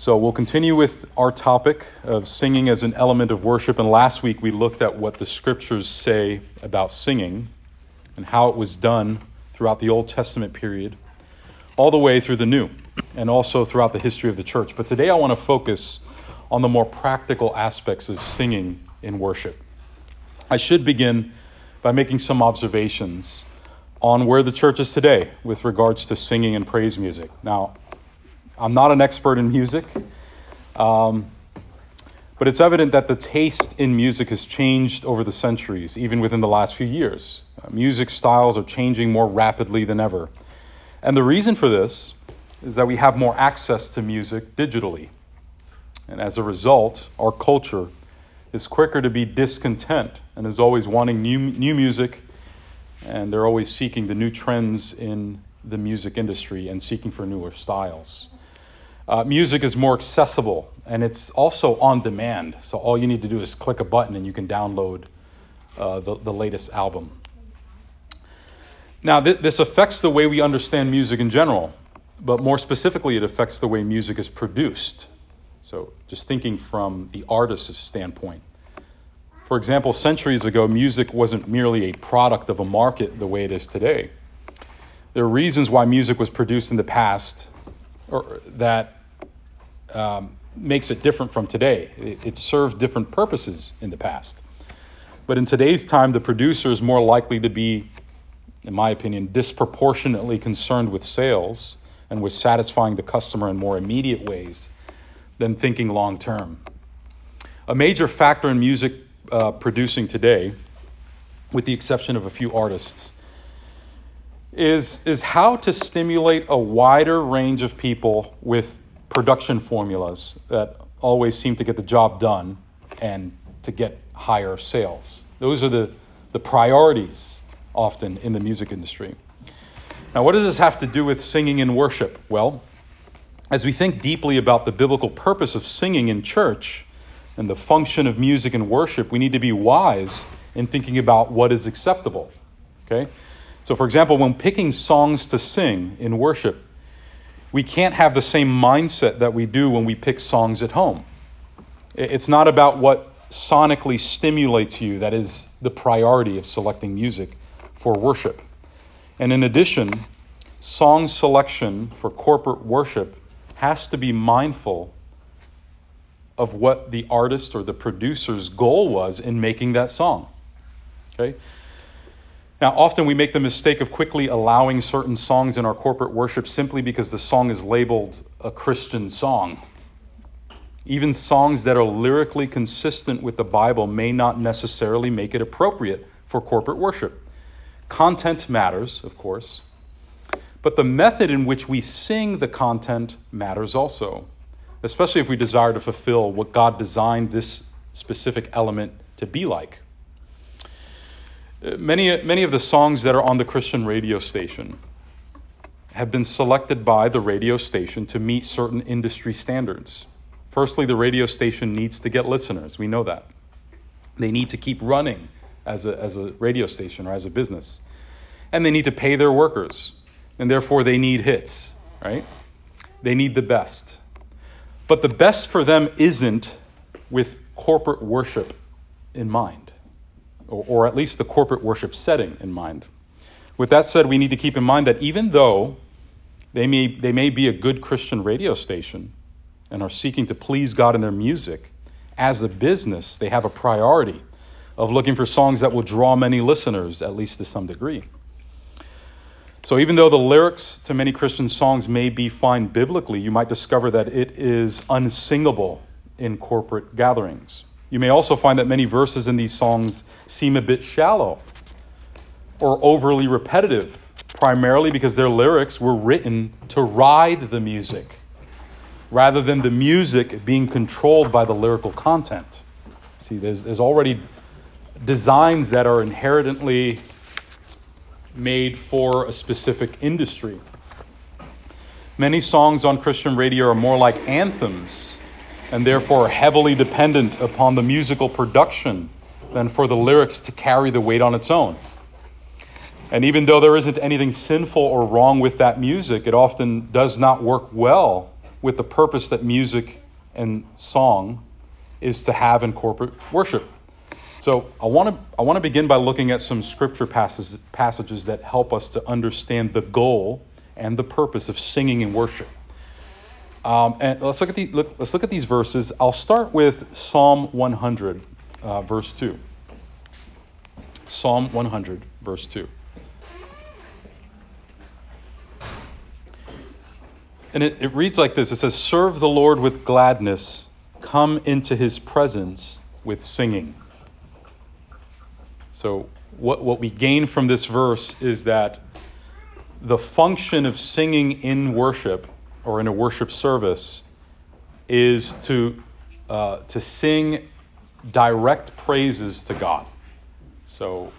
So we'll continue with our topic of singing as an element of worship. And last week we looked at what the scriptures say about singing and how it was done throughout the Old Testament period, all the way through the New, and also throughout the history of the church. But today I want to focus on the more practical aspects of singing in worship. I should begin by making some observations on where the church is today with regards to singing and praise music. Now, I'm not an expert in music, um, but it's evident that the taste in music has changed over the centuries, even within the last few years. Uh, music styles are changing more rapidly than ever. And the reason for this is that we have more access to music digitally. And as a result, our culture is quicker to be discontent and is always wanting new, new music, and they're always seeking the new trends in the music industry and seeking for newer styles. Uh, music is more accessible and it's also on demand. So all you need to do is click a button and you can download uh, the, the latest album. Now, th- this affects the way we understand music in general, but more specifically, it affects the way music is produced. So, just thinking from the artist's standpoint. For example, centuries ago, music wasn't merely a product of a market the way it is today. There are reasons why music was produced in the past or that um, makes it different from today. It, it served different purposes in the past. But in today's time, the producer is more likely to be, in my opinion, disproportionately concerned with sales and with satisfying the customer in more immediate ways than thinking long term. A major factor in music uh, producing today, with the exception of a few artists, is, is how to stimulate a wider range of people with production formulas that always seem to get the job done and to get higher sales. Those are the, the priorities often in the music industry. Now, what does this have to do with singing in worship? Well, as we think deeply about the biblical purpose of singing in church and the function of music in worship, we need to be wise in thinking about what is acceptable. Okay? So, for example, when picking songs to sing in worship, we can't have the same mindset that we do when we pick songs at home. It's not about what sonically stimulates you that is the priority of selecting music for worship. And in addition, song selection for corporate worship has to be mindful of what the artist or the producer's goal was in making that song. Okay? Now, often we make the mistake of quickly allowing certain songs in our corporate worship simply because the song is labeled a Christian song. Even songs that are lyrically consistent with the Bible may not necessarily make it appropriate for corporate worship. Content matters, of course, but the method in which we sing the content matters also, especially if we desire to fulfill what God designed this specific element to be like. Many, many of the songs that are on the Christian radio station have been selected by the radio station to meet certain industry standards. Firstly, the radio station needs to get listeners. We know that. They need to keep running as a, as a radio station or as a business. And they need to pay their workers. And therefore, they need hits, right? They need the best. But the best for them isn't with corporate worship in mind or, or at least the corporate worship setting in mind. With that said, we need to keep in mind that even though they may, they may be a good Christian radio station and are seeking to please God in their music, as a business, they have a priority of looking for songs that will draw many listeners, at least to some degree. So, even though the lyrics to many Christian songs may be fine biblically, you might discover that it is unsingable in corporate gatherings. You may also find that many verses in these songs seem a bit shallow or overly repetitive, primarily because their lyrics were written to ride the music rather than the music being controlled by the lyrical content. See, there's, there's already designs that are inherently made for a specific industry. Many songs on Christian radio are more like anthems and therefore heavily dependent upon the musical production than for the lyrics to carry the weight on its own. And even though there isn't anything sinful or wrong with that music, it often does not work well with the purpose that music and song is to have in corporate worship. So I want to I want to begin by looking at some scripture passages passages that help us to understand the goal and the purpose of singing and worship. Um, and let's look at the look, let's look at these verses. I'll start with Psalm 100, uh, verse two. Psalm 100, verse two. And it, it reads like this it says, Serve the Lord with gladness, come into his presence with singing. So, what, what we gain from this verse is that the function of singing in worship or in a worship service is to, uh, to sing direct praises to God. So,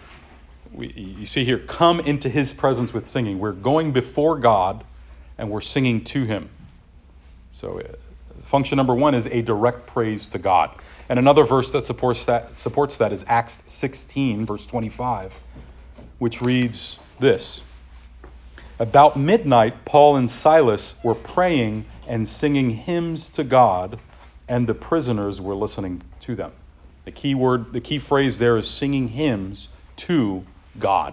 we, you see here, come into his presence with singing. We're going before God and we're singing to Him. So, uh, function number one is a direct praise to God. And another verse that supports that, supports that is Acts 16, verse 25, which reads this About midnight, Paul and Silas were praying and singing hymns to God, and the prisoners were listening to them. The key word, the key phrase there is singing hymns to God.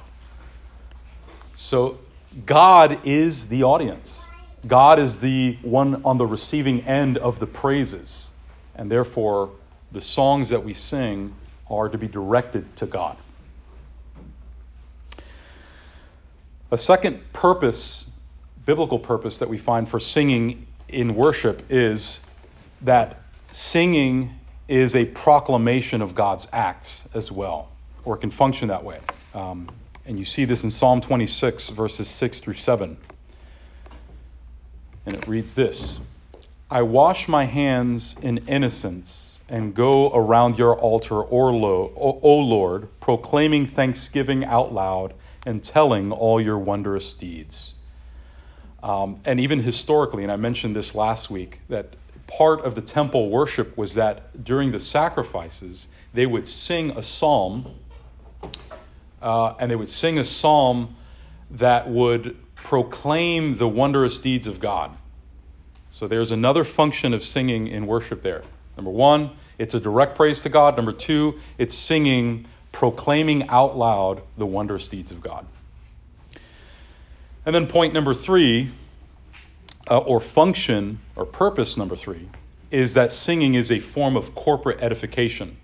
So God is the audience. God is the one on the receiving end of the praises. And therefore, the songs that we sing are to be directed to God. A second purpose, biblical purpose, that we find for singing in worship is that singing is a proclamation of God's acts as well, or can function that way. Um, and you see this in Psalm 26, verses 6 through 7. And it reads this I wash my hands in innocence and go around your altar, O Lord, proclaiming thanksgiving out loud and telling all your wondrous deeds. Um, and even historically, and I mentioned this last week, that part of the temple worship was that during the sacrifices, they would sing a psalm uh, and they would sing a psalm that would proclaim the wondrous deeds of God. So there's another function of singing in worship there. Number one, it's a direct praise to God. Number two, it's singing, proclaiming out loud the wondrous deeds of God. And then point number three, uh, or function, or purpose number three, is that singing is a form of corporate edification.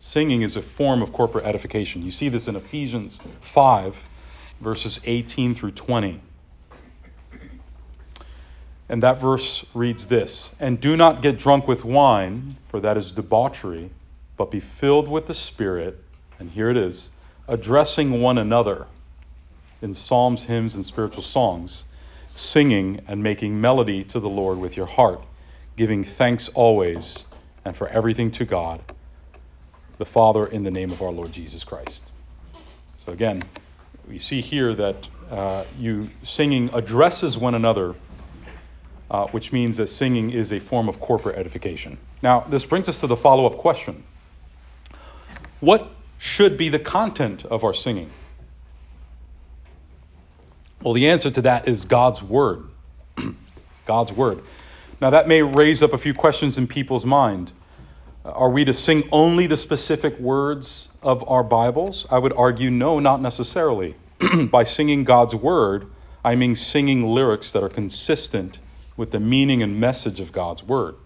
Singing is a form of corporate edification. You see this in Ephesians 5, verses 18 through 20. And that verse reads this And do not get drunk with wine, for that is debauchery, but be filled with the Spirit. And here it is addressing one another in psalms, hymns, and spiritual songs, singing and making melody to the Lord with your heart, giving thanks always and for everything to God the Father in the name of our Lord Jesus Christ. So again, we see here that uh, you singing addresses one another, uh, which means that singing is a form of corporate edification. Now, this brings us to the follow up question What should be the content of our singing? Well, the answer to that is God's Word. God's Word. Now, that may raise up a few questions in people's mind. Are we to sing only the specific words of our Bibles? I would argue no, not necessarily. By singing God's word, I mean singing lyrics that are consistent with the meaning and message of God's word.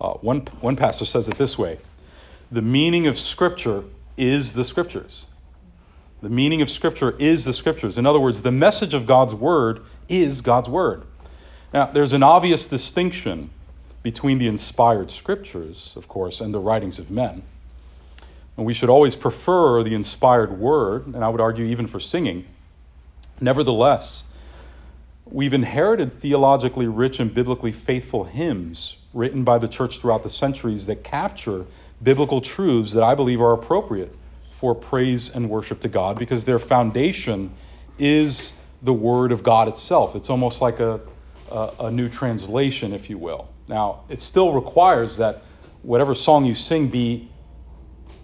Uh, one, one pastor says it this way The meaning of Scripture is the Scriptures. The meaning of Scripture is the Scriptures. In other words, the message of God's word is God's word. Now, there's an obvious distinction between the inspired scriptures, of course, and the writings of men. And we should always prefer the inspired word, and I would argue even for singing. Nevertheless, we've inherited theologically rich and biblically faithful hymns written by the church throughout the centuries that capture biblical truths that I believe are appropriate for praise and worship to God because their foundation is the Word of God itself. It's almost like a, a, a new translation, if you will. Now, it still requires that whatever song you sing be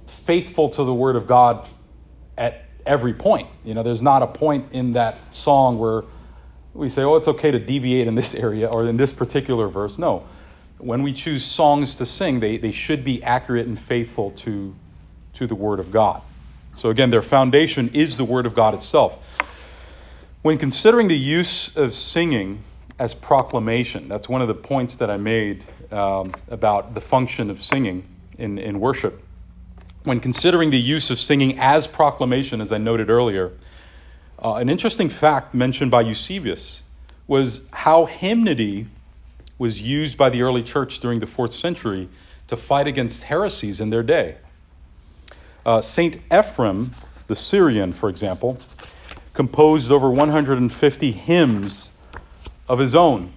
faithful to the Word of God at every point. You know, there's not a point in that song where we say, oh, it's okay to deviate in this area or in this particular verse. No. When we choose songs to sing, they, they should be accurate and faithful to, to the Word of God. So, again, their foundation is the Word of God itself. When considering the use of singing as proclamation, that's one of the points that I made um, about the function of singing in, in worship. When considering the use of singing as proclamation, as I noted earlier, uh, an interesting fact mentioned by Eusebius was how hymnody was used by the early church during the fourth century to fight against heresies in their day. Uh, Saint Ephrem, the Syrian, for example, composed over 150 hymns of his own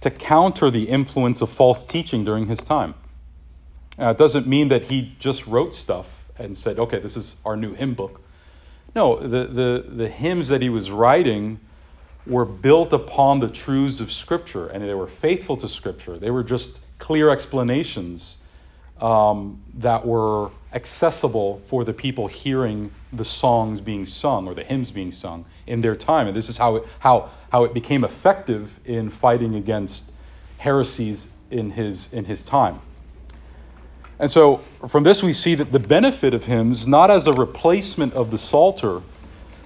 to counter the influence of false teaching during his time. Uh, it doesn't mean that he just wrote stuff and said, okay, this is our new hymn book. No, the, the, the hymns that he was writing were built upon the truths of Scripture and they were faithful to Scripture. They were just clear explanations um, that were accessible for the people hearing the songs being sung or the hymns being sung in their time. And this is how it, how, how it became effective in fighting against heresies in his, in his time. And so from this, we see that the benefit of hymns, not as a replacement of the Psalter,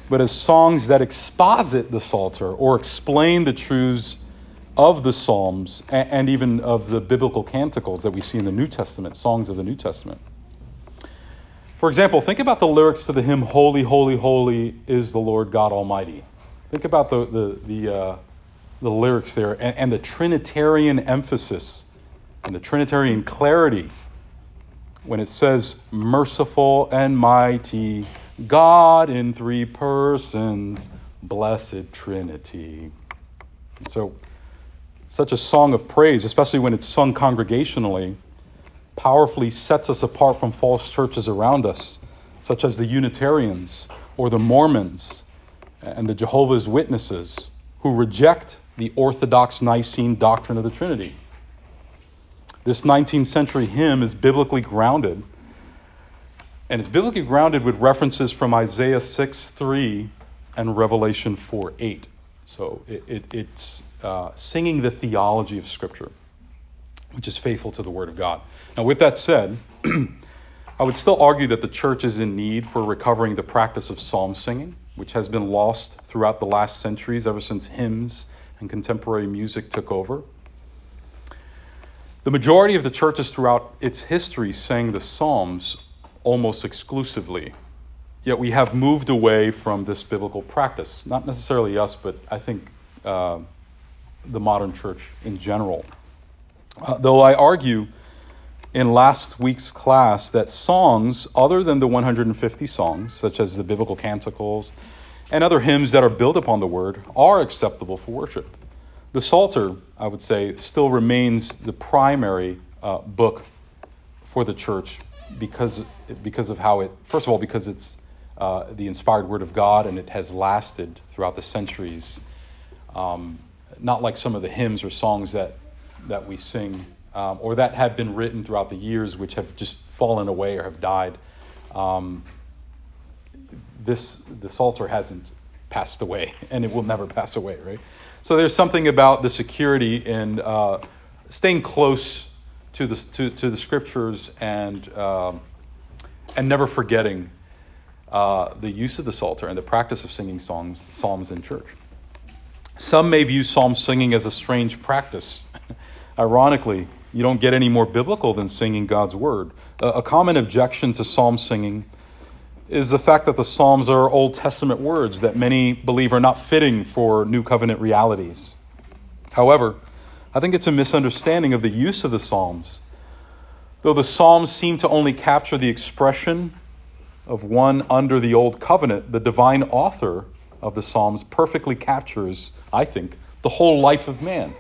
but as songs that exposit the Psalter or explain the truths of the Psalms and even of the biblical canticles that we see in the New Testament, songs of the New Testament. For example, think about the lyrics to the hymn Holy, Holy, Holy is the Lord God Almighty. Think about the, the, the, uh, the lyrics there and, and the Trinitarian emphasis and the Trinitarian clarity when it says merciful and mighty, God in three persons, blessed Trinity. So, such a song of praise, especially when it's sung congregationally, powerfully sets us apart from false churches around us, such as the Unitarians or the Mormons and the Jehovah's Witnesses, who reject the Orthodox Nicene doctrine of the Trinity. This 19th century hymn is biblically grounded. And it's biblically grounded with references from Isaiah 6 3 and Revelation 4 8. So it, it, it's uh, singing the theology of Scripture, which is faithful to the Word of God. Now, with that said, I would still argue that the church is in need for recovering the practice of psalm singing, which has been lost throughout the last centuries ever since hymns and contemporary music took over. The majority of the churches throughout its history sang the Psalms almost exclusively. Yet we have moved away from this biblical practice. Not necessarily us, but I think uh, the modern church in general. Uh, though I argue in last week's class that songs, other than the 150 songs, such as the biblical canticles and other hymns that are built upon the word, are acceptable for worship. The Psalter, I would say, still remains the primary uh, book for the church because, because of how it, first of all, because it's uh, the inspired word of God and it has lasted throughout the centuries. Um, not like some of the hymns or songs that, that we sing um, or that have been written throughout the years which have just fallen away or have died. Um, this, the Psalter hasn't passed away and it will never pass away, right? So there's something about the security in uh, staying close to the, to, to the scriptures and, um, and never forgetting uh, the use of the Psalter and the practice of singing songs, psalms in church. Some may view psalm singing as a strange practice. Ironically, you don't get any more biblical than singing God's word. A, a common objection to psalm singing is the fact that the Psalms are Old Testament words that many believe are not fitting for New Covenant realities. However, I think it's a misunderstanding of the use of the Psalms. Though the Psalms seem to only capture the expression of one under the Old Covenant, the divine author of the Psalms perfectly captures, I think, the whole life of man.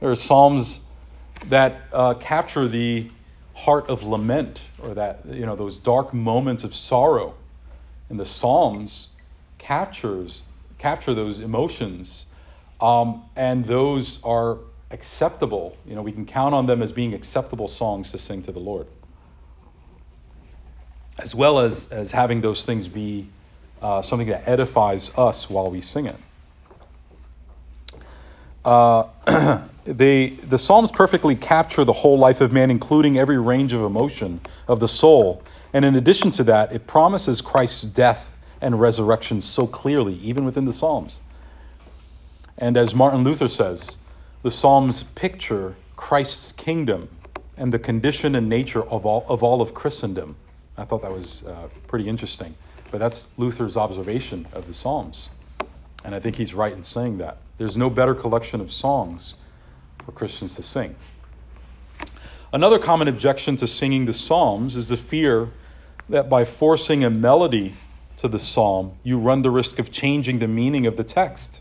There are Psalms that uh, capture the heart of lament or that, you know, those dark moments of sorrow and the Psalms captures capture those emotions, um, and those are acceptable. You know, we can count on them as being acceptable songs to sing to the Lord, as well as as having those things be uh, something that edifies us while we sing it. uh, they, the Psalms perfectly capture the whole life of man, including every range of emotion of the soul. And in addition to that, it promises Christ's death and resurrection so clearly, even within the Psalms. And as Martin Luther says, the Psalms picture Christ's kingdom and the condition and nature of all of, all of Christendom. I thought that was uh, pretty interesting. But that's Luther's observation of the Psalms. And I think he's right in saying that. There's no better collection of songs for Christians to sing. Another common objection to singing the Psalms is the fear that by forcing a melody to the psalm, you run the risk of changing the meaning of the text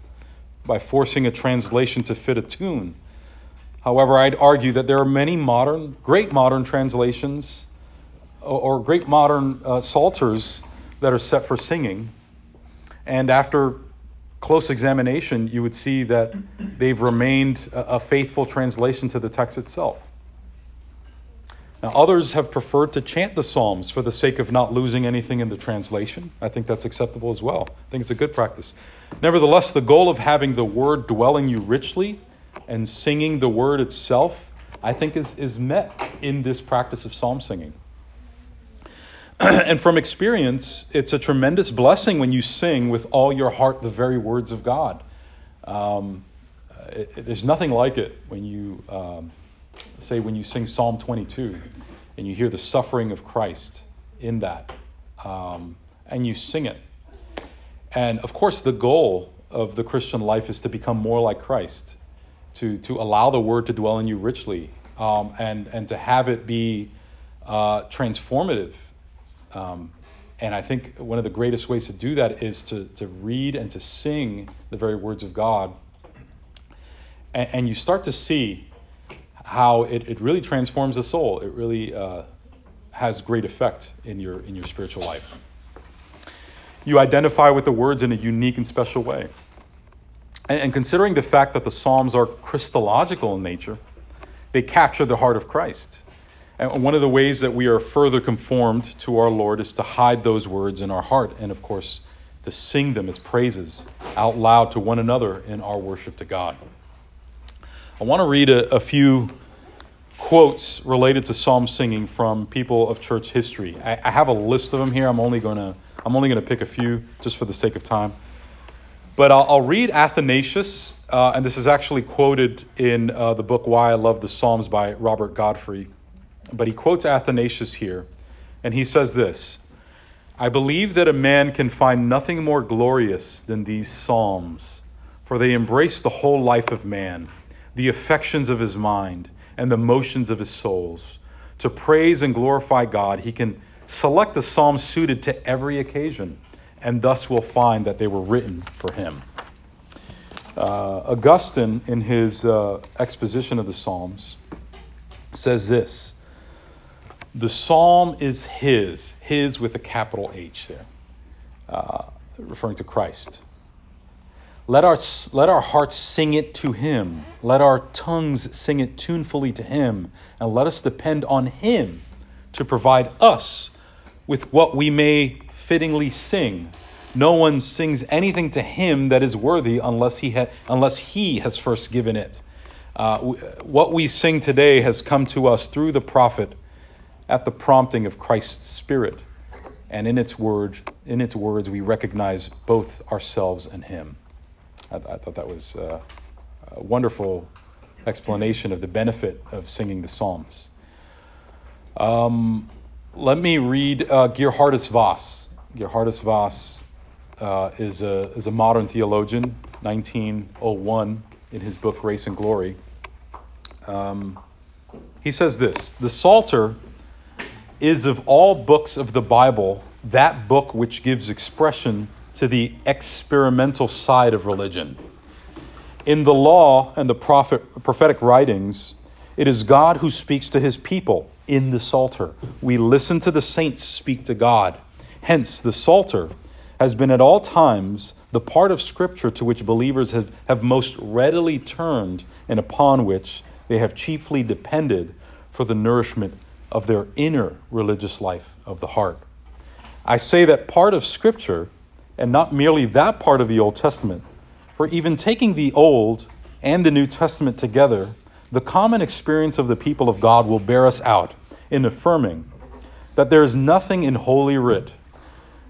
by forcing a translation to fit a tune. However, I'd argue that there are many modern, great modern translations or, great modern uh, psalters that are set for singing. And after close examination, you would see that they've remained a, a faithful translation to the text itself. Now, others have preferred to chant the Psalms for the sake of not losing anything in the translation. I think that's acceptable as well. I think it's a good practice. Nevertheless, the goal of having the word dwelling you richly and singing the word itself, I think, is, is met in this practice of psalm singing. and from experience, it's a tremendous blessing when you sing with all your heart the very words of God. Um, it, it, there's nothing like it when you. Um, say when you sing Psalm 22 and you hear the suffering of Christ in that, um, and you sing it. And of course, the goal of the Christian life is to become more like Christ, to, to allow the word to dwell in you richly, um, and, and to have it be uh, transformative. Um, and I think one of the greatest ways to do that is to, to read and to sing the very words of God. And, and you start to see how it, it really transforms the soul. It really uh, has great effect in your, in your spiritual life. You identify with the words in a unique and special way. And, and considering the fact that the Psalms are Christological in nature, they capture the heart of Christ. And one of the ways that we are further conformed to our Lord is to hide those words in our heart and, of course, to sing them as praises out loud to one another in our worship to God. I want to read a, a few quotes related to psalm singing from people of church history. I, I have a list of them here. I'm only going to I'm only going to pick a few just for the sake of time. But I'll, I'll read Athanasius, uh, and this is actually quoted in uh, the book Why I Love the Psalms by Robert Godfrey. But he quotes Athanasius here, and he says this I believe that a man can find nothing more glorious than these psalms, for they embrace the whole life of man the affections of his mind, and the motions of his souls. To praise and glorify God, he can select the psalm suited to every occasion, and thus will find that they were written for him. Uh, Augustine, in his uh, exposition of the Psalms, says this The psalm is his, his with a capital H there, uh, referring to Christ. Let our, let our hearts sing it to Him. Let our tongues sing it tunefully to Him. And let us depend on Him to provide us with what we may fittingly sing. No one sings anything to Him that is worthy unless He, ha- unless he has first given it. Uh, what we sing today has come to us through the prophet at the prompting of Christ's Spirit. And in its, word, in its words, we recognize both ourselves and Him. I, I thought that was uh, a wonderful explanation of the benefit of singing the Psalms. Um, let me read uh, Geerhardus Vos. Geerhardus Vos uh, is, a, is a modern theologian, 1901, in his book Grace and Glory. Um, he says this The Psalter is of all books of the Bible that book which gives expression to the experimental side of religion. In the law and the prophet, prophetic writings, it is God who speaks to his people in the Psalter. We listen to the saints speak to God. Hence, the Psalter has been at all times the part of Scripture to which believers have, have most readily turned and upon which they have chiefly depended for the nourishment of their inner religious life of the heart. I say that part of Scripture and not merely that part of the Old Testament. For even taking the Old and the New Testament together, the common experience of the people of God will bear us out in affirming that there is nothing in Holy Writ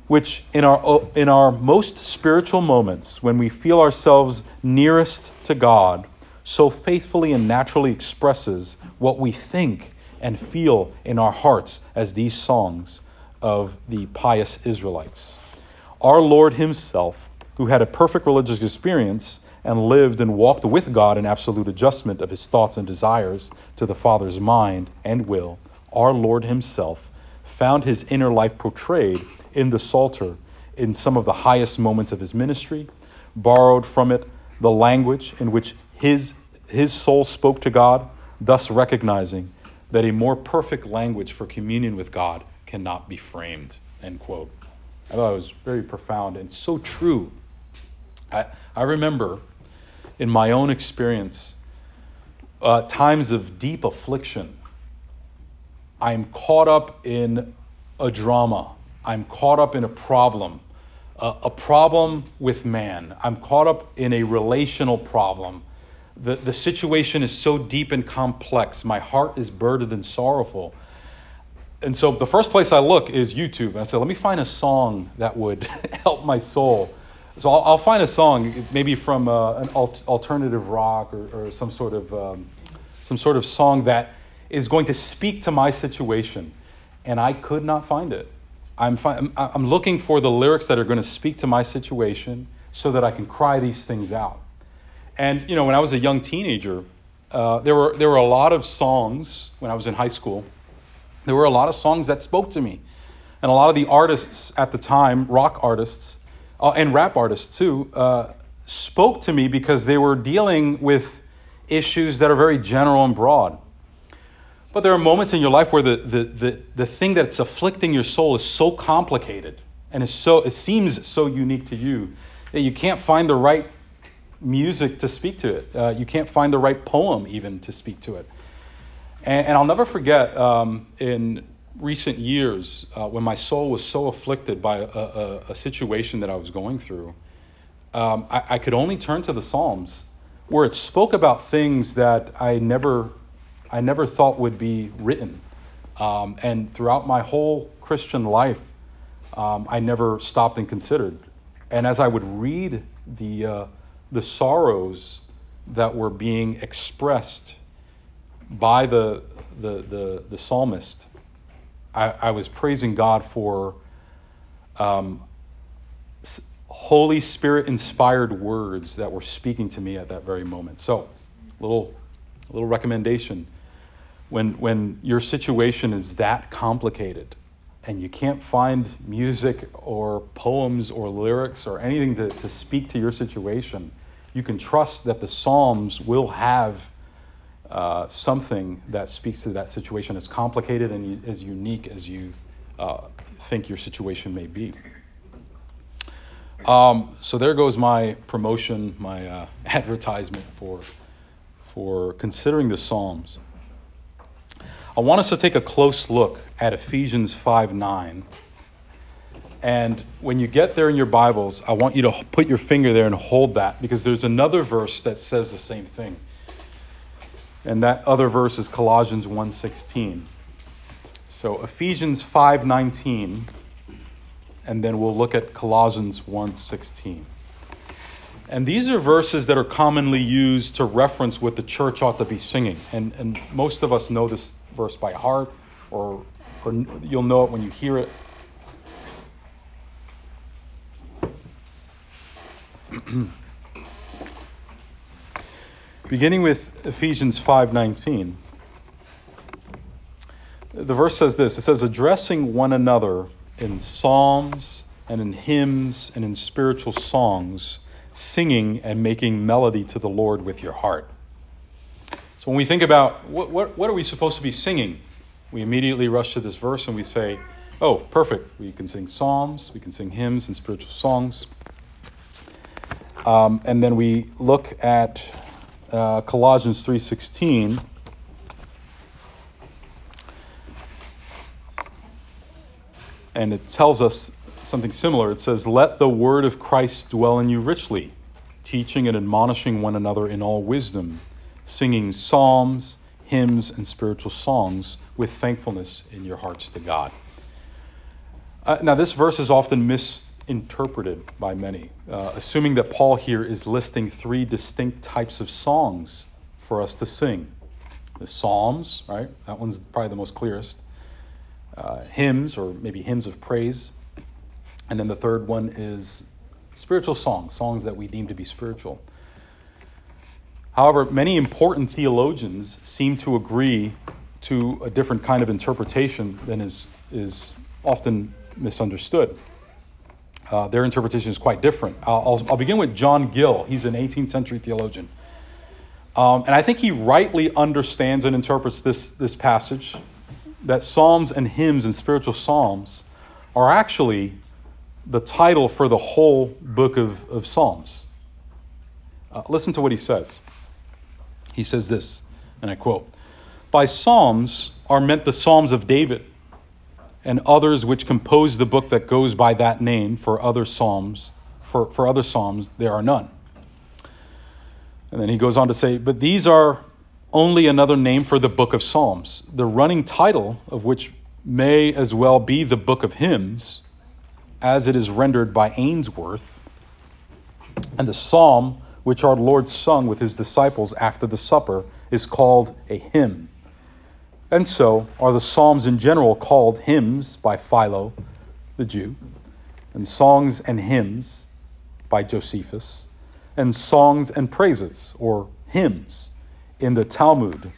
which, in our, in our most spiritual moments, when we feel ourselves nearest to God, so faithfully and naturally expresses what we think and feel in our hearts as these songs of the pious Israelites. Our Lord Himself, who had a perfect religious experience and lived and walked with God in absolute adjustment of His thoughts and desires to the Father's mind and will, our Lord Himself found His inner life portrayed in the Psalter in some of the highest moments of His ministry, borrowed from it the language in which His, his soul spoke to God, thus recognizing that a more perfect language for communion with God cannot be framed. End quote. I thought it was very profound and so true. I, I remember in my own experience uh, times of deep affliction. I'm caught up in a drama. I'm caught up in a problem, uh, a problem with man. I'm caught up in a relational problem. The, the situation is so deep and complex. My heart is burdened and sorrowful and so the first place I look is YouTube. And I say, let me find a song that would help my soul. So I'll, I'll, find a song, maybe from uh, an alternative rock or, or, some sort of um, some sort of song that is going to speak to my situation. And I could not find it. I'm, fi- I'm looking for the lyrics that are going to speak to my situation so that I can cry these things out. And you know, when I was a young teenager, uh, there were there were a lot of songs when I was in high school there were a lot of songs that spoke to me. And a lot of the artists at the time, rock artists, uh, and rap artists too, uh, spoke to me because they were dealing with issues that are very general and broad. But there are moments in your life where the, the, the, the thing that's afflicting your soul is so complicated and is so, it seems so unique to you that you can't find the right music to speak to it. Uh, you can't find the right poem even to speak to it. And, and I'll never forget um, in recent years uh, when my soul was so afflicted by a, a, a situation that I was going through, um, I, I, could only turn to the Psalms where it spoke about things that I never, I never thought would be written. Um, and throughout my whole Christian life, um, I never stopped and considered. And as I would read the, uh, the sorrows that were being expressed by the, the, the, the psalmist, I, I, was praising God for um, Holy Spirit inspired words that were speaking to me at that very moment. So, little, little recommendation. When, when your situation is that complicated and you can't find music or poems or lyrics or anything to, to speak to your situation, you can trust that the Psalms will have uh, something that speaks to that situation as complicated and as unique as you uh, think your situation may be. Um, so there goes my promotion, my uh, advertisement for, for considering the Psalms. I want us to take a close look at Ephesians 5 9. And when you get there in your Bibles, I want you to put your finger there and hold that because there's another verse that says the same thing. And that other verse is Colossians 1:16. So Ephesians 5:19 and then we'll look at Colossians 1:16. And these are verses that are commonly used to reference what the church ought to be singing. And, and most of us know this verse by heart, or, or you'll know it when you hear it. beginning with Ephesians 5:19. The verse says this. It says addressing one another in psalms and in hymns and in spiritual songs, singing and making melody to the Lord with your heart. So when we think about what, what, what are we supposed to be singing, we immediately rush to this verse and we say, oh, perfect. We can sing psalms, we can sing hymns and spiritual songs. Um, and then we look at uh, Colossians 3:16 and it tells us something similar. It says, "Let the word of Christ dwell in you richly, teaching and admonishing one another in all wisdom, singing psalms, hymns, and spiritual songs with thankfulness in your hearts to God. Uh, now, this verse is often misinterpreted by many, uh, assuming that Paul here is listing three distinct types of songs for us to sing the Psalms, right? That one's probably the most clearest. Uh, hymns, or maybe hymns of praise. And then the third one is spiritual songs, songs that we deem to be spiritual. However, many important theologians seem to agree to a different kind of interpretation than is, is often misunderstood. Uh, their interpretation is quite different. I'll, I'll, I'll, begin with John Gill. He's an 18th century theologian. Um, and I think he rightly understands and interprets this, this passage that psalms and hymns and spiritual psalms are actually the title for the whole book of, of Psalms. Uh, listen to what he says. He says this, and I quote By psalms are meant the psalms of David and others which compose the book that goes by that name for other psalms. For, for other psalms, there are none. And then he goes on to say, But these are only another name for the book of Psalms, the running title of which may as well be the book of hymns as it is rendered by Ainsworth, and the psalm which our Lord sung with his disciples after the supper is called a hymn. And so are the psalms in general called hymns by Philo, the Jew, and songs and hymns by Josephus, and songs and praises, or hymns, in the Talmud,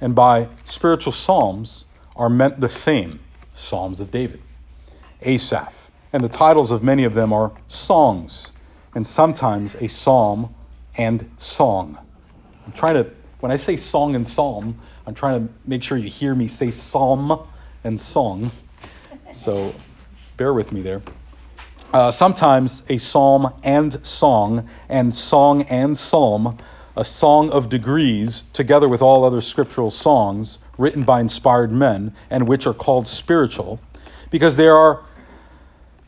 and by spiritual psalms are meant the same Psalms of David, Asaph, and the titles of many of them are songs, and sometimes a psalm and song. I'm trying to, when I say song and psalm, I'm trying to make sure you hear me say psalm and song. So bear with me there. Uh, sometimes a psalm and song, and song and psalm, a song of degrees, together with all other scriptural songs written by inspired men, and which are called spiritual, because they are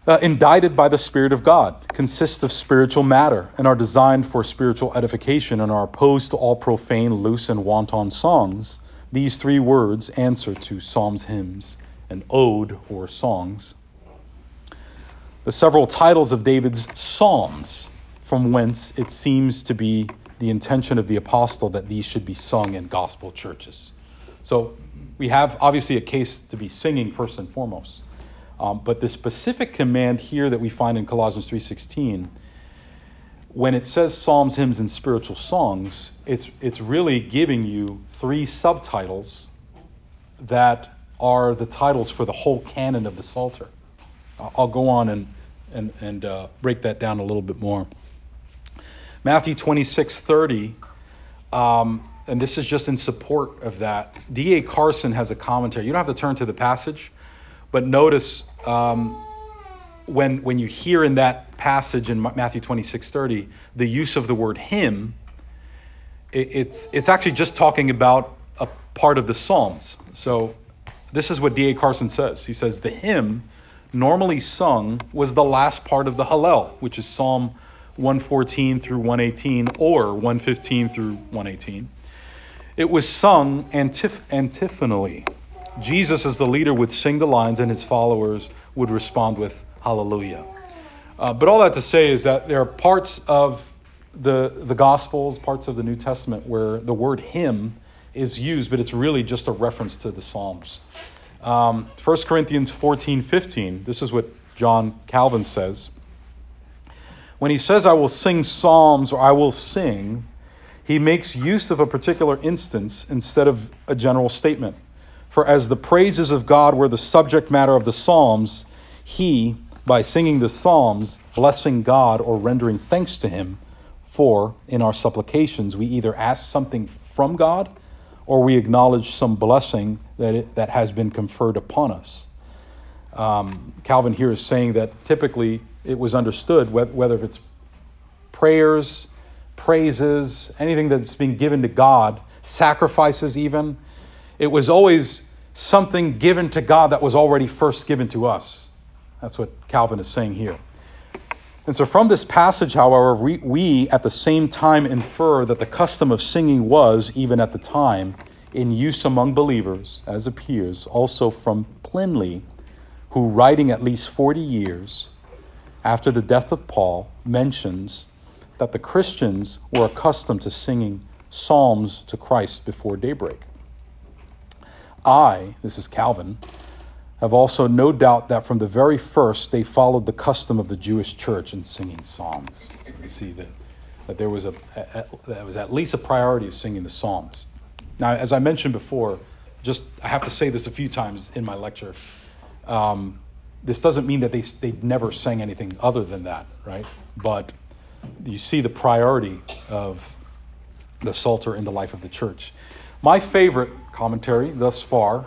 uh, indited by the Spirit of God, consist of spiritual matter, and are designed for spiritual edification, and are opposed to all profane, loose, and wanton songs. These three words answer to psalms, hymns, and ode or songs. The several titles of David's psalms, from whence it seems to be the intention of the apostle that these should be sung in gospel churches. So we have obviously a case to be singing first and foremost. Um, but the specific command here that we find in Colossians 3:16, when it says psalms, hymns, and spiritual songs, it's it's really giving you three subtitles that are the titles for the whole canon of the Psalter. I'll go on and and and uh, break that down a little bit more. Matthew 26:30. Um, and this is just in support of that. D.A. Carson has a commentary. You don't have to turn to the passage, but notice um, when, when you hear in that passage in Matthew 26 30, the use of the word hymn, it, it's, it's actually just talking about a part of the Psalms. So this is what D.A. Carson says. He says, The hymn normally sung was the last part of the Hallel, which is Psalm 114 through 118 or 115 through 118. It was sung antif- antiphonally Jesus, as the leader, would sing the lines and his followers would respond with hallelujah. Uh, but all that to say is that there are parts of the, the Gospels, parts of the New Testament, where the word hymn is used, but it's really just a reference to the Psalms. Um, 1 Corinthians 14 15, this is what John Calvin says. When he says, I will sing psalms or I will sing, he makes use of a particular instance instead of a general statement. For as the praises of God were the subject matter of the Psalms, he, by singing the Psalms, blessing God or rendering thanks to him, for in our supplications we either ask something from God or we acknowledge some blessing that, it, that has been conferred upon us. Um, Calvin here is saying that typically it was understood whether, whether it's prayers, praises, anything that's being given to God, sacrifices even, it was always something given to God that was already first given to us. That's what Calvin is saying here. And so, from this passage, however, we, we at the same time infer that the custom of singing was, even at the time, in use among believers, as appears also from Pliny, who, writing at least 40 years after the death of Paul, mentions that the Christians were accustomed to singing psalms to Christ before daybreak. I, this is Calvin, have also no doubt that from the very first they followed the custom of the Jewish church in singing psalms. So you see that, that there was a, a, that was at least a priority of singing the psalms. Now, as I mentioned before, just I have to say this a few times in my lecture. Um, this doesn't mean that they they never sang anything other than that, right? But you see the priority of the Psalter in the life of the church. My favorite commentary thus far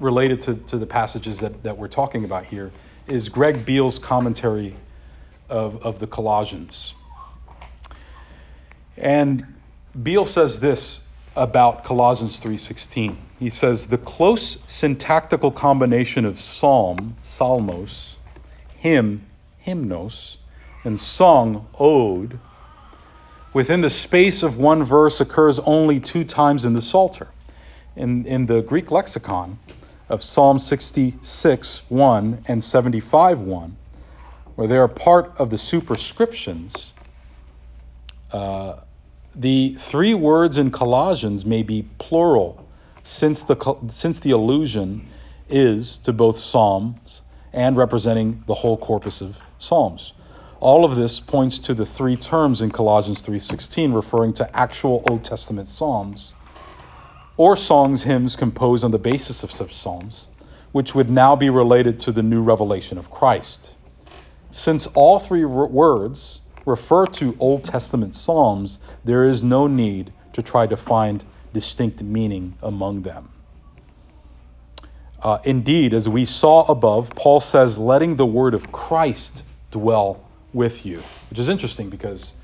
related to, to the passages that, that we're talking about here is Greg Beale's commentary of, of the Colossians. And Beale says this about Colossians 3:16. He says the close syntactical combination of psalm, psalmos, hymn, hymnos, and song, ode, within the space of one verse occurs only two times in the Psalter. In, in the Greek lexicon, of Psalm 66 1 and 75 1, where they are part of the superscriptions, uh, the three words in Colossians may be plural, since the, since the allusion is to both Psalms and representing the whole corpus of Psalms. All of this points to the three terms in Colossians 3:16 referring to actual Old Testament psalms or songs, hymns composed on the basis of such psalms, which would now be related to the new revelation of Christ. Since all three words refer to Old Testament psalms, there is no need to try to find distinct meaning among them. Uh, indeed, as we saw above, Paul says, letting the word of Christ dwell with you, which is interesting because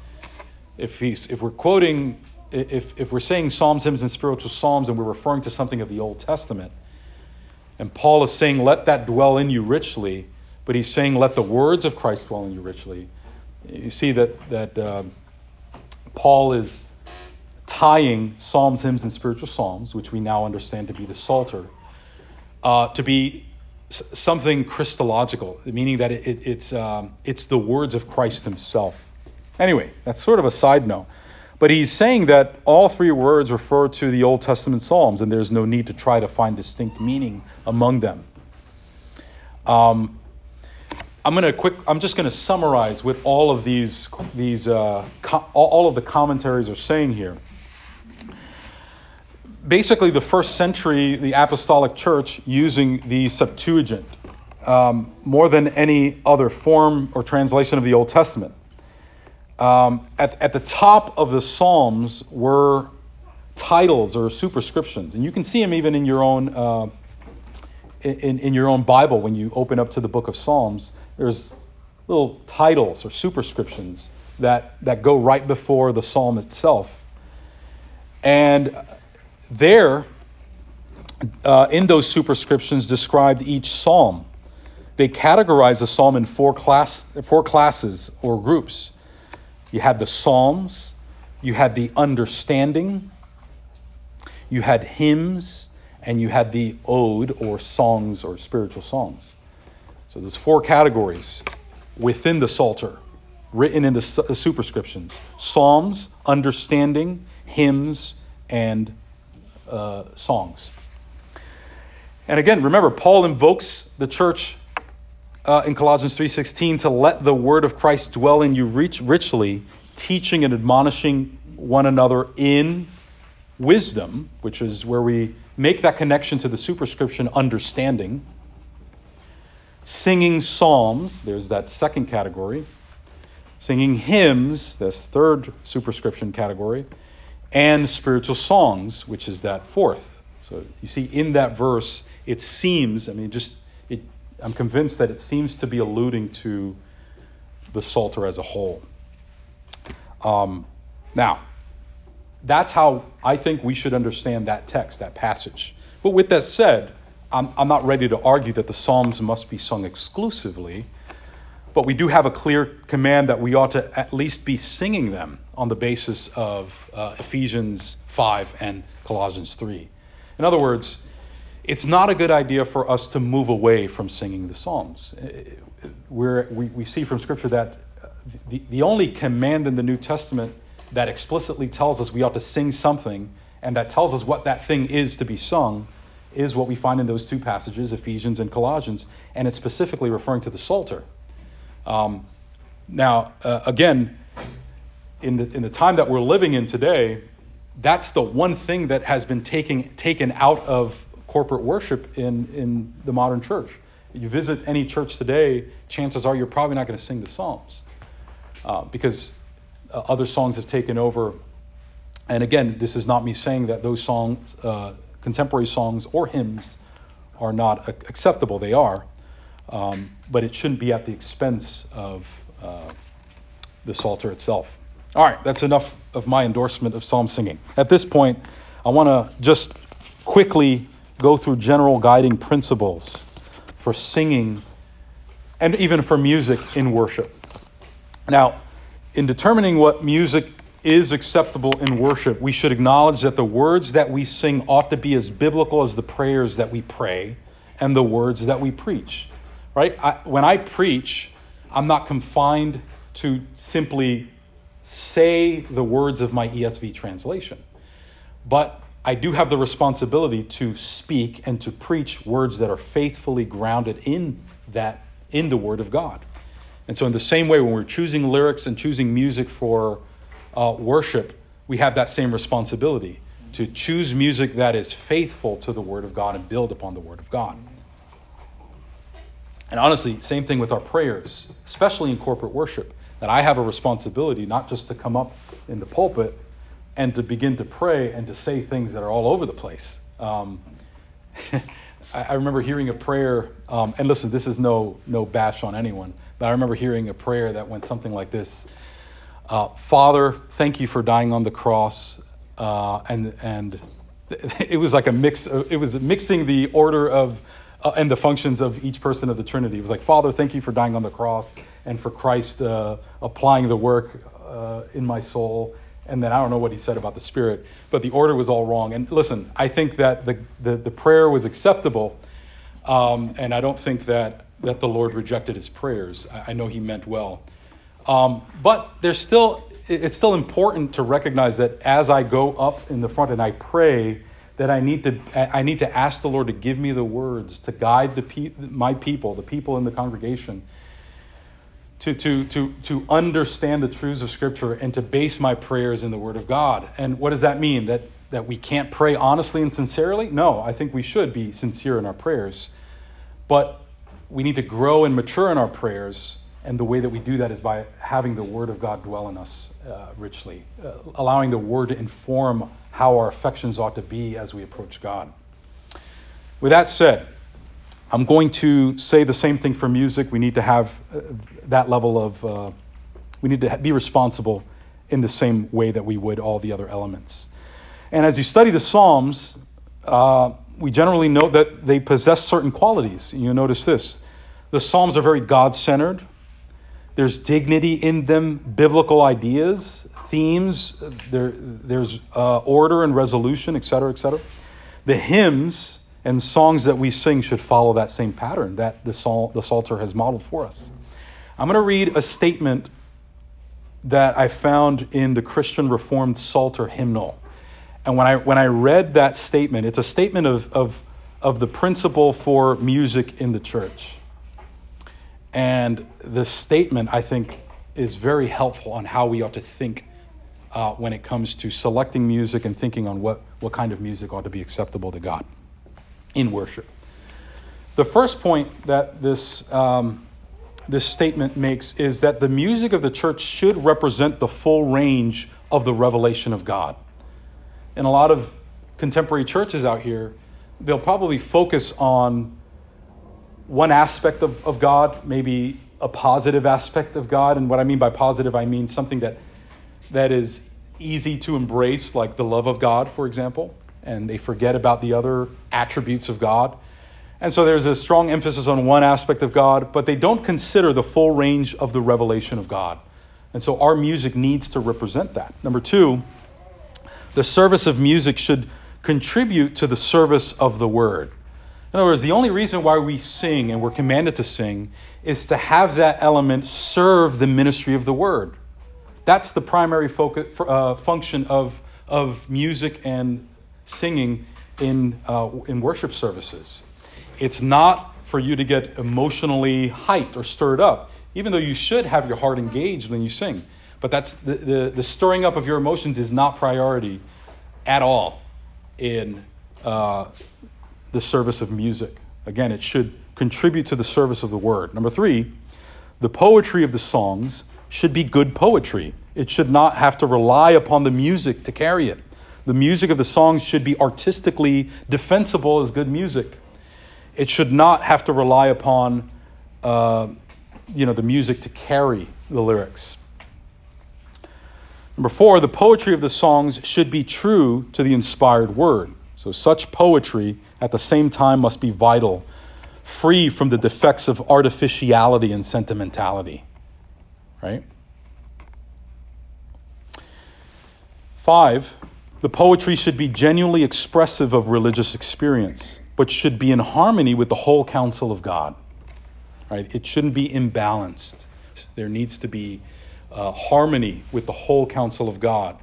if, he's, if we're quoting if, if we're saying psalms, hymns, and spiritual psalms, and we're referring to something of the Old Testament, and Paul is saying, let that dwell in you richly, but he's saying, let the words of Christ dwell in you richly. You see that, that uh, Paul is tying psalms, hymns, and spiritual psalms, which we now understand to be the Psalter, uh, to be something Christological, meaning that it, it, it's, um, it's the words of Christ himself. Anyway, that's sort of a side note. But he's saying that all three words refer to the Old Testament Psalms, and there's no need to try to find distinct meaning among them. Um, I'm to quick. I'm just to summarize what all of these these uh, co- all of the commentaries are saying here. Basically, the first century, the Apostolic Church using the Septuagint um, more than any other form or translation of the Old Testament um, at, at the top of the Psalms were titles or superscriptions, and you can see them even in your own uh, in, in your own Bible when you open up to the book of Psalms. There's little titles or superscriptions that that go right before the psalm itself, and there, uh, in those superscriptions, described each psalm. They categorize the psalm in four class four classes or groups. You had the Psalms, you had the understanding, you had hymns, and you had the ode or songs or spiritual songs. So there's four categories within the Psalter, written in the superscriptions Psalms, understanding, hymns, and uh, songs. And again, remember, Paul invokes the church uh, in Colossians 3:16 to let the word of Christ dwell in you rich, richly, teaching and admonishing one another in wisdom, which is where we make that connection to the superscription understanding. Singing psalms, there's that second category. Singing hymns, that's third superscription category. And spiritual songs, which is that fourth. So you see, in that verse, it seems, I mean, just I'm convinced that it seems to be alluding to the Psalter as a whole. Um, now, that's how I think we should understand that text, that passage. But with that said, I'm, I'm not ready to argue that the Psalms must be sung exclusively, but we do have a clear command that we ought to at least be singing them on the basis of uh, Ephesians 5 and Colossians 3. In other words, it's not a good idea for us to move away from singing the Psalms. We're, we, we see from Scripture that the, the only command in the New Testament that explicitly tells us we ought to sing something and that tells us what that thing is to be sung is what we find in those two passages, Ephesians and Colossians, and it's specifically referring to the Psalter. Um, now, uh, again, in the, in the time that we're living in today, that's the one thing that has been taken, taken out of corporate worship in, in the modern church. You visit any church today, chances are you're probably not going to sing the Psalms uh, because uh, other songs have taken over. And again, this is not me saying that those songs, uh, contemporary songs or hymns, are not acceptable. They are. Um, but it shouldn't be at the expense of uh, the Psalter itself. All right, that's enough of my endorsement of psalm singing. At this point, I want to just quickly go through general guiding principles for singing and even for music in worship. Now, in determining what music is acceptable in worship, we should acknowledge that the words that we sing ought to be as biblical as the prayers that we pray and the words that we preach. Right? I, when I preach, I'm not confined to simply say the words of my ESV translation. But I do have the responsibility to speak and to preach words that are faithfully grounded in that in the Word of God. And so, in the same way, when we're choosing lyrics and choosing music for uh, worship, we have that same responsibility to choose music that is faithful to the Word of God and build upon the Word of God. And honestly, same thing with our prayers, especially in corporate worship, that I have a responsibility not just to come up in the pulpit and to begin to pray and to say things that are all over the place. Um, I, I, remember hearing a prayer, um, and listen, this is no no bash on anyone, but I remember hearing a prayer that went something like this: uh, Father, thank you for dying on the cross, uh, and and it was like a mix. It was mixing the order of uh, and the functions of each person of the Trinity. It was like, Father, thank you for dying on the cross and for Christ uh, applying the work uh, in my soul and then I don't know what he said about the Spirit, but the order was all wrong. And listen, I think that the, the, the prayer was acceptable, um, and I don't think that, that the Lord rejected his prayers. I, I know he meant well. Um, but there's still, it's still important to recognize that as I go up in the front and I pray, that I need to, I need to ask the Lord to give me the words to guide the pe- my people, the people in the congregation, to, to, to, to understand the truths of Scripture and to base my prayers in the Word of God. And what does that mean? That, that we can't pray honestly and sincerely? No, I think we should be sincere in our prayers. But we need to grow and mature in our prayers. And the way that we do that is by having the Word of God dwell in us uh, richly, uh, allowing the Word to inform how our affections ought to be as we approach God. With that said, I'm going to say the same thing for music. We need to have uh, that level of, uh, we need to be responsible in the same way that we would all the other elements. And as you study the Psalms, uh, we generally know that they possess certain qualities. You notice this the Psalms are very God centered, there's dignity in them, biblical ideas, themes, there, there's uh, order and resolution, etc., etc. The hymns, and songs that we sing should follow that same pattern that the, Psal- the Psalter has modeled for us. I'm going to read a statement that I found in the Christian Reformed Psalter hymnal. And when I, when I read that statement, it's a statement of, of, of the principle for music in the church. And the statement, I think, is very helpful on how we ought to think uh, when it comes to selecting music and thinking on what, what kind of music ought to be acceptable to God in worship. The first point that this, um, this statement makes is that the music of the church should represent the full range of the revelation of God. In a lot of contemporary churches out here, they'll probably focus on one aspect of, of God, maybe a positive aspect of God. And what I mean by positive, I mean something that, that is easy to embrace, like the love of God, for example and they forget about the other attributes of God. And so there's a strong emphasis on one aspect of God, but they don't consider the full range of the revelation of God. And so our music needs to represent that. Number two, the service of music should contribute to the service of the word. In other words, the only reason why we sing and we're commanded to sing is to have that element serve the ministry of the word. That's the primary focus, uh, function of, of music and singing in, uh, in worship services. It's not for you to get emotionally hyped or stirred up, even though you should have your heart engaged when you sing. But that's the, the, the stirring up of your emotions is not priority at all in uh, the service of music. Again, it should contribute to the service of the word. Number three, the poetry of the songs should be good poetry. It should not have to rely upon the music to carry it. The music of the songs should be artistically defensible as good music. It should not have to rely upon, uh, you know, the music to carry the lyrics. Number four, the poetry of the songs should be true to the inspired word. So, such poetry at the same time must be vital, free from the defects of artificiality and sentimentality. Right? Five, the poetry should be genuinely expressive of religious experience, but should be in harmony with the whole counsel of God. Right? It shouldn't be imbalanced. There needs to be uh, harmony with the whole counsel of God.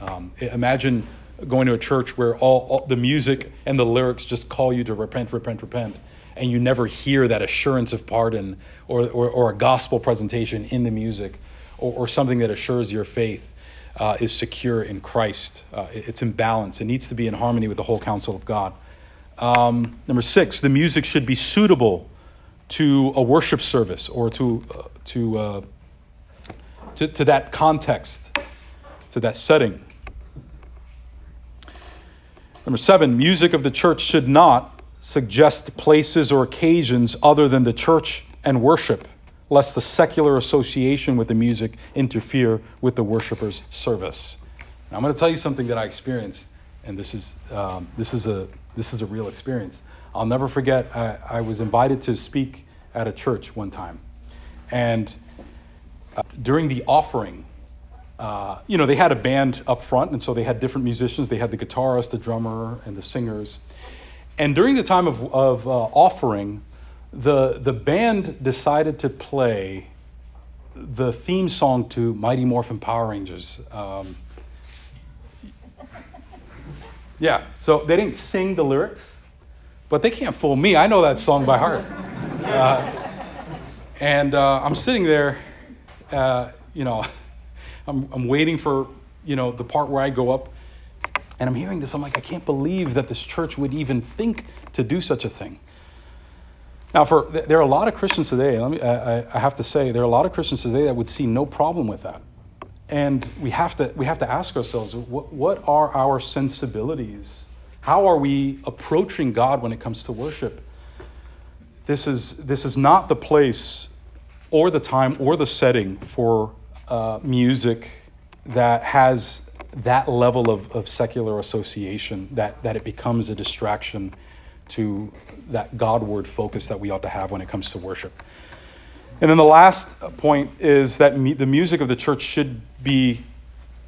Um, imagine going to a church where all, all, the music and the lyrics just call you to repent, repent, repent, and you never hear that assurance of pardon or, or, or a gospel presentation in the music or, or, something that assures your faith uh, is secure in Christ. Uh, it's in balance. It needs to be in harmony with the whole counsel of God. Um, number six, the music should be suitable to a worship service or to, uh, to, uh, to, to that context, to that setting. Number seven, music of the church should not suggest places or occasions other than the church and worship, lest the secular association with the music interfere with the worshiper's service. Now, I'm going to tell you something that I experienced, and this is, um, this is, a, this is a real experience. I'll never forget, I, I was invited to speak at a church one time. And uh, during the offering, uh, you know, they had a band up front, and so they had different musicians. They had the guitarist, the drummer, and the singers. And during the time of, of uh, offering, the, the band decided to play the theme song to Mighty Morphin Power Rangers. Um, yeah, so they didn't sing the lyrics, but they can't fool me. I know that song by heart. Uh, and uh, I'm sitting there, uh, you know. I'm, I'm waiting for, you know, the part where I go up and I'm hearing this. I'm like, I can't believe that this church would even think to do such a thing. Now, for there are a lot of Christians today. Let me, I, I have to say, there are a lot of Christians today that would see no problem with that, and we have to we have to ask ourselves, what, what are our sensibilities? How are we approaching God when it comes to worship? This is this is not the place, or the time, or the setting for uh, music that has that level of, of secular association that, that it becomes a distraction to that Godward focus that we ought to have when it comes to worship. And then the last point is that me, the music of the church should be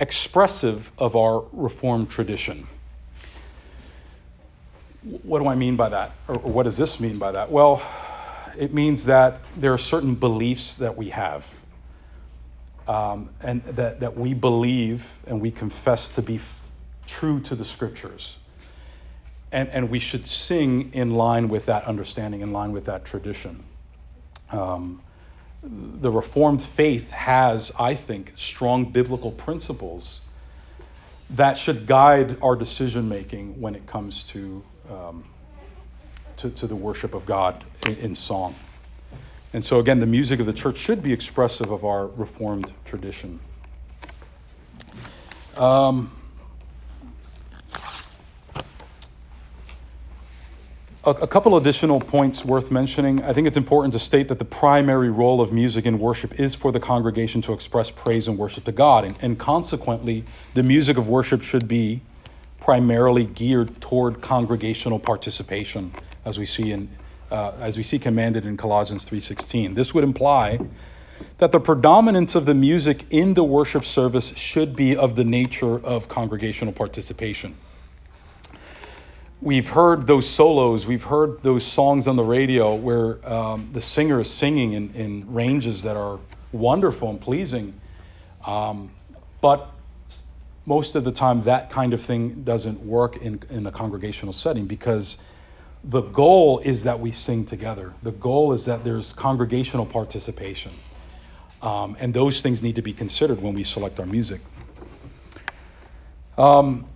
expressive of our Reformed tradition. What do I mean by that? Or, or what does this mean by that? Well, it means that there are certain beliefs that we have um, and that, that we believe and we confess to be f- true to the scriptures. And, and we should sing in line with that understanding, in line with that tradition. Um, the Reformed faith has, I think, strong biblical principles that should guide our decision making when it comes to, um, to, to, the worship of God in, in song. And so, again, the music of the church should be expressive of our Reformed tradition. Um, a, a couple additional points worth mentioning. I think it's important to state that the primary role of music in worship is for the congregation to express praise and worship to God. And, and consequently, the music of worship should be primarily geared toward congregational participation as we see in uh, as we see commanded in Colossians 3:16. This would imply that the predominance of the music in the worship service should be of the nature of congregational participation. We've heard those solos, we've heard those songs on the radio where um, the singer is singing in, in, ranges that are wonderful and pleasing. Um, but most of the time, that kind of thing doesn't work in, in a congregational setting because the goal is that we sing together. The goal is that there's congregational participation. Um, and those things need to be considered when we select our music. Um,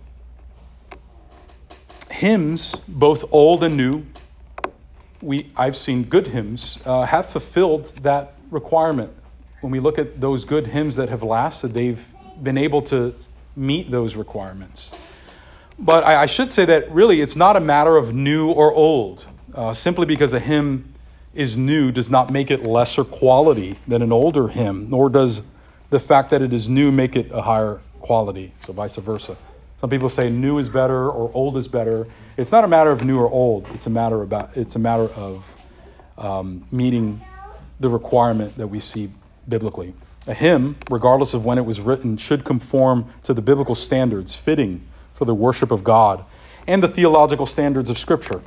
hymns, both old and new, we, I've seen good hymns, uh, have fulfilled that requirement. When we look at those good hymns that have lasted, they've been able to meet those requirements. But I, I should say that really it's not a matter of new or old. Uh, simply because a hymn is new does not make it lesser quality than an older hymn, nor does the fact that it is new make it a higher quality, so vice versa. Some people say new is better or old is better. It's not a matter of new or old. It's a matter about it's a matter of um, meeting the requirement that we see biblically. A hymn, regardless of when it was written, should conform to the biblical standards fitting for the worship of God and the theological standards of Scripture.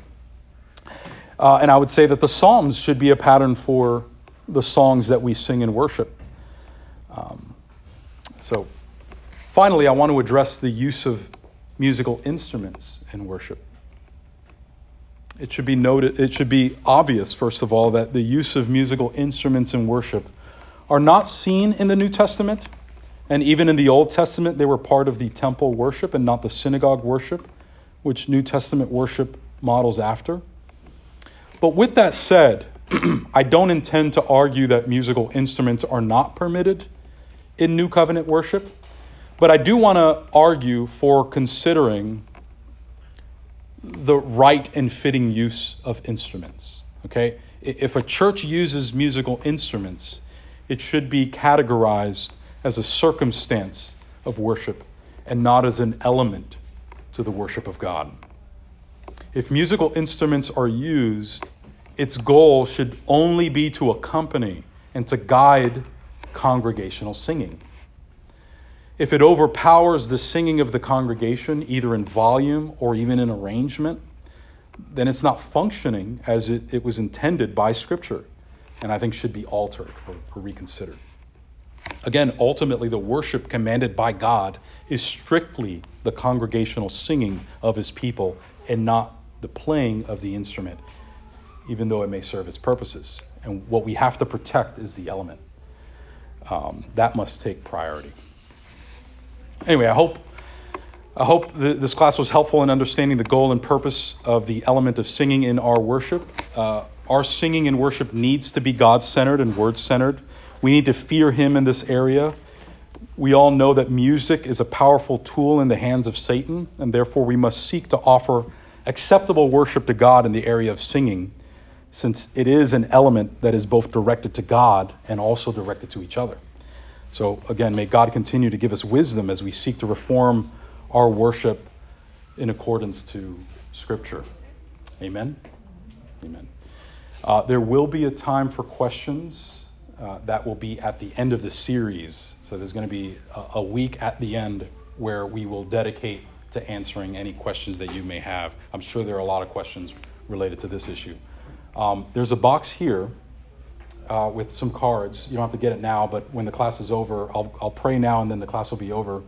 Uh, and I would say that the Psalms should be a pattern for the songs that we sing in worship. Um, so, finally, I want to address the use of musical instruments in worship. It should be noted, it should be obvious, first of all, that the use of musical instruments in worship are not seen in the New Testament. And even in the Old Testament, they were part of the temple worship and not the synagogue worship, which New Testament worship models after. But with that said, I don't intend to argue that musical instruments are not permitted in New Covenant worship, but I do want to argue for considering the right and fitting use of instruments. Okay? If a church uses musical instruments, it should be categorized as a circumstance of worship and not as an element to the worship of God. If musical instruments are used, its goal should only be to accompany and to guide congregational singing. If it overpowers the singing of the congregation, either in volume or even in arrangement, then it's not functioning as it, it was intended by Scripture, and I think should be altered or, or reconsidered. Again, ultimately, the worship commanded by God is strictly the congregational singing of his people and not the playing of the instrument, even though it may serve its purposes. And what we have to protect is the element. Um, that must take priority. Anyway, I hope, I hope this class was helpful in understanding the goal and purpose of the element of singing in our worship. Uh, our singing in worship needs to be God centered and word centered. We need to fear Him in this area. We all know that music is a powerful tool in the hands of Satan, and therefore we must seek to offer acceptable worship to God in the area of singing, since it is an element that is both directed to God and also directed to each other. So, again, may God continue to give us wisdom as we seek to reform our worship in accordance to Scripture. Amen. Amen. Uh, there will be a time for questions. Uh, that will be at the end of the series. So there's going to be a, a, week at the end where we will dedicate to answering any questions that you may have. I'm sure there are a lot of questions related to this issue. Um, there's a box here uh, with some cards. You don't have to get it now, but when the class is over, I'll, I'll pray now and then the class will be over.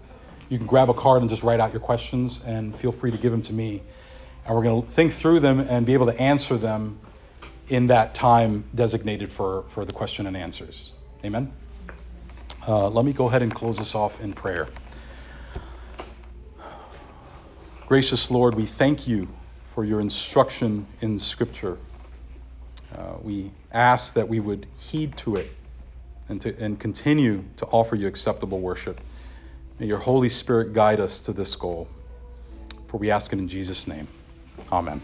You can grab a card and just write out your questions and feel free to give them to me. And we're going to think through them and be able to answer them in that time designated for, for the question and answers. Amen? Uh, let me go ahead and close this off in prayer. Gracious Lord, we thank you for your instruction in Scripture. Uh, we ask that we would heed to it and, to, and continue to offer you acceptable worship. May your Holy Spirit guide us to this goal. For we ask it in Jesus' name. Amen.